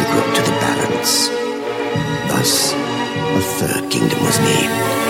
and to the balance. Thus, a third kingdom was named.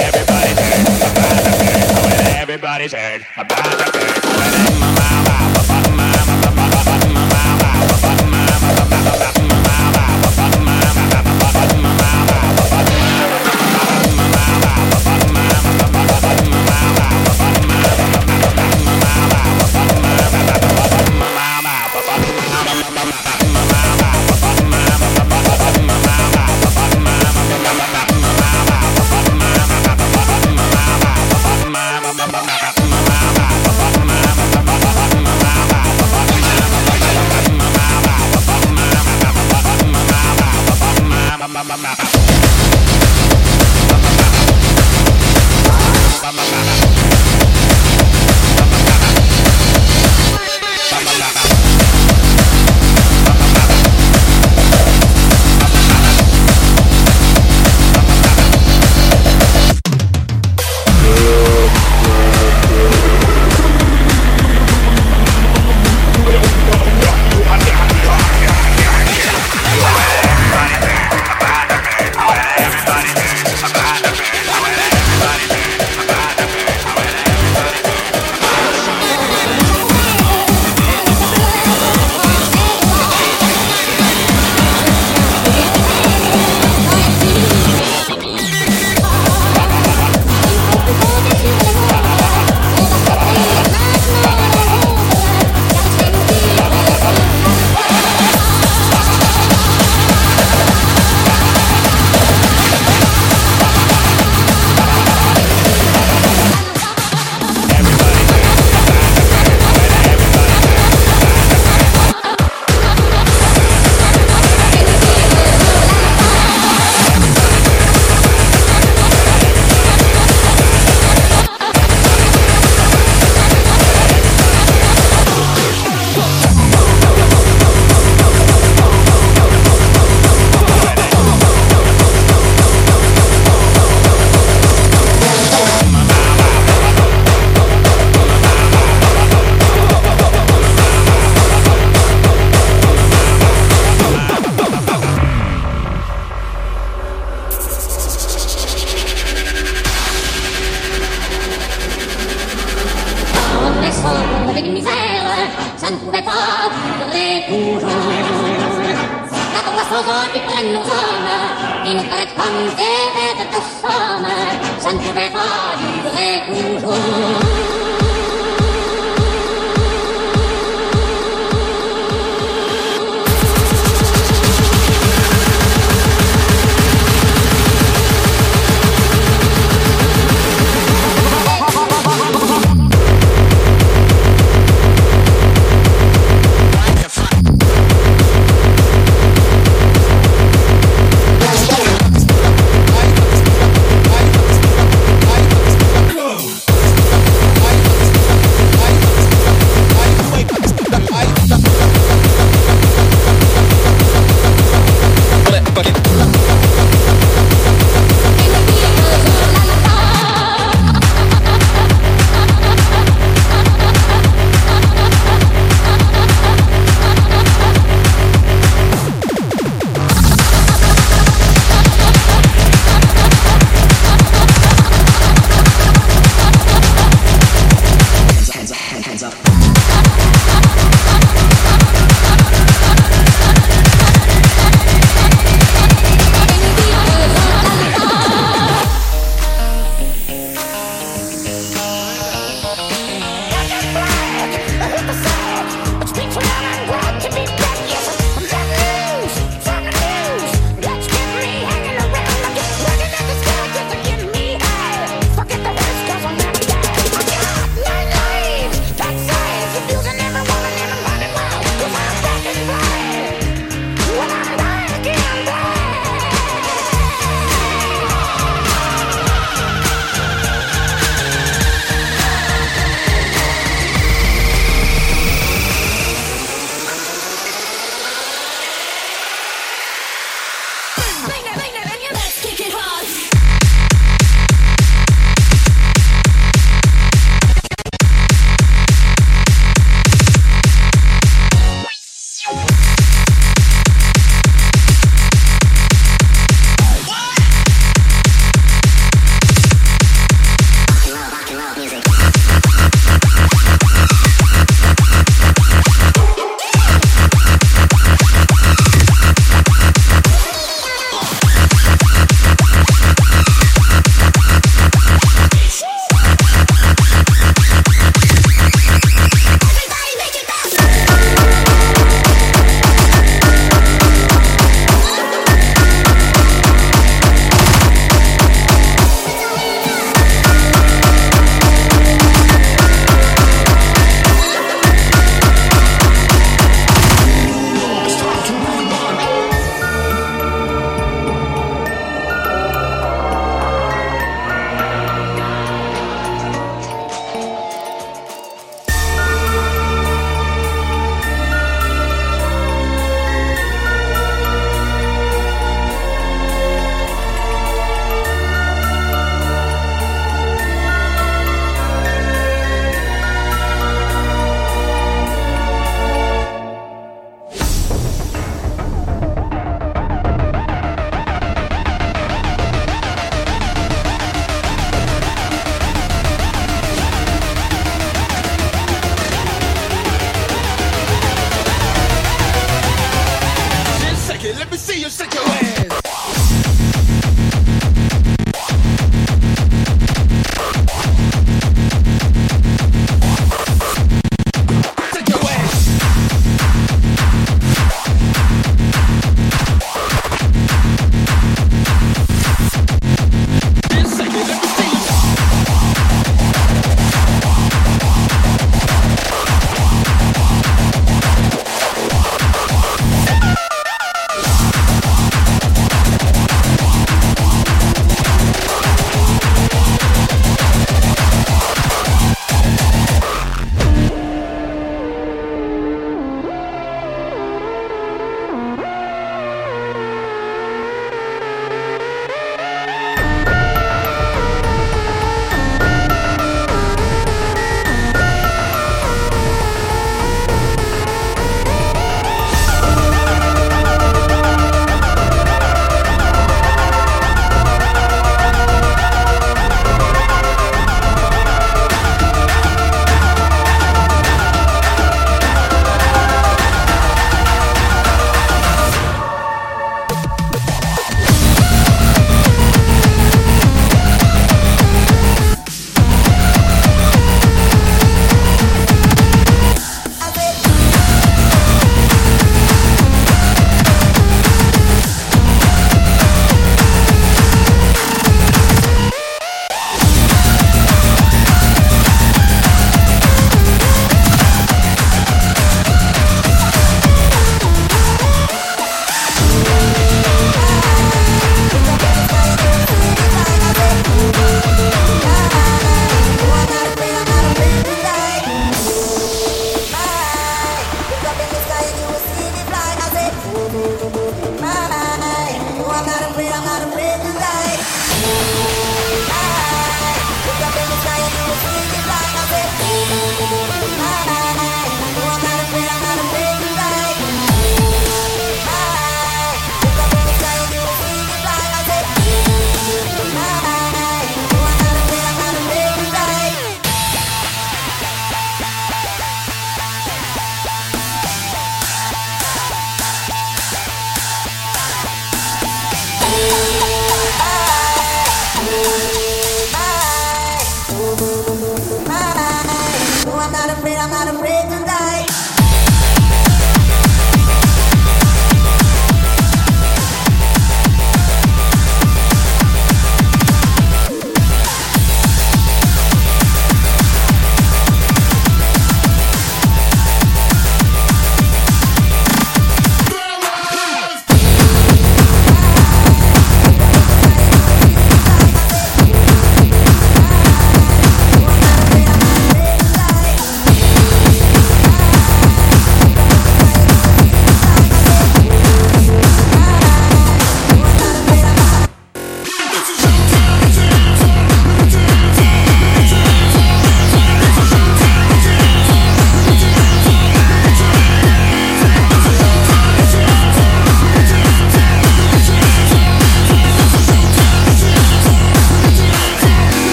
Everybody's turn. Everybody's turn.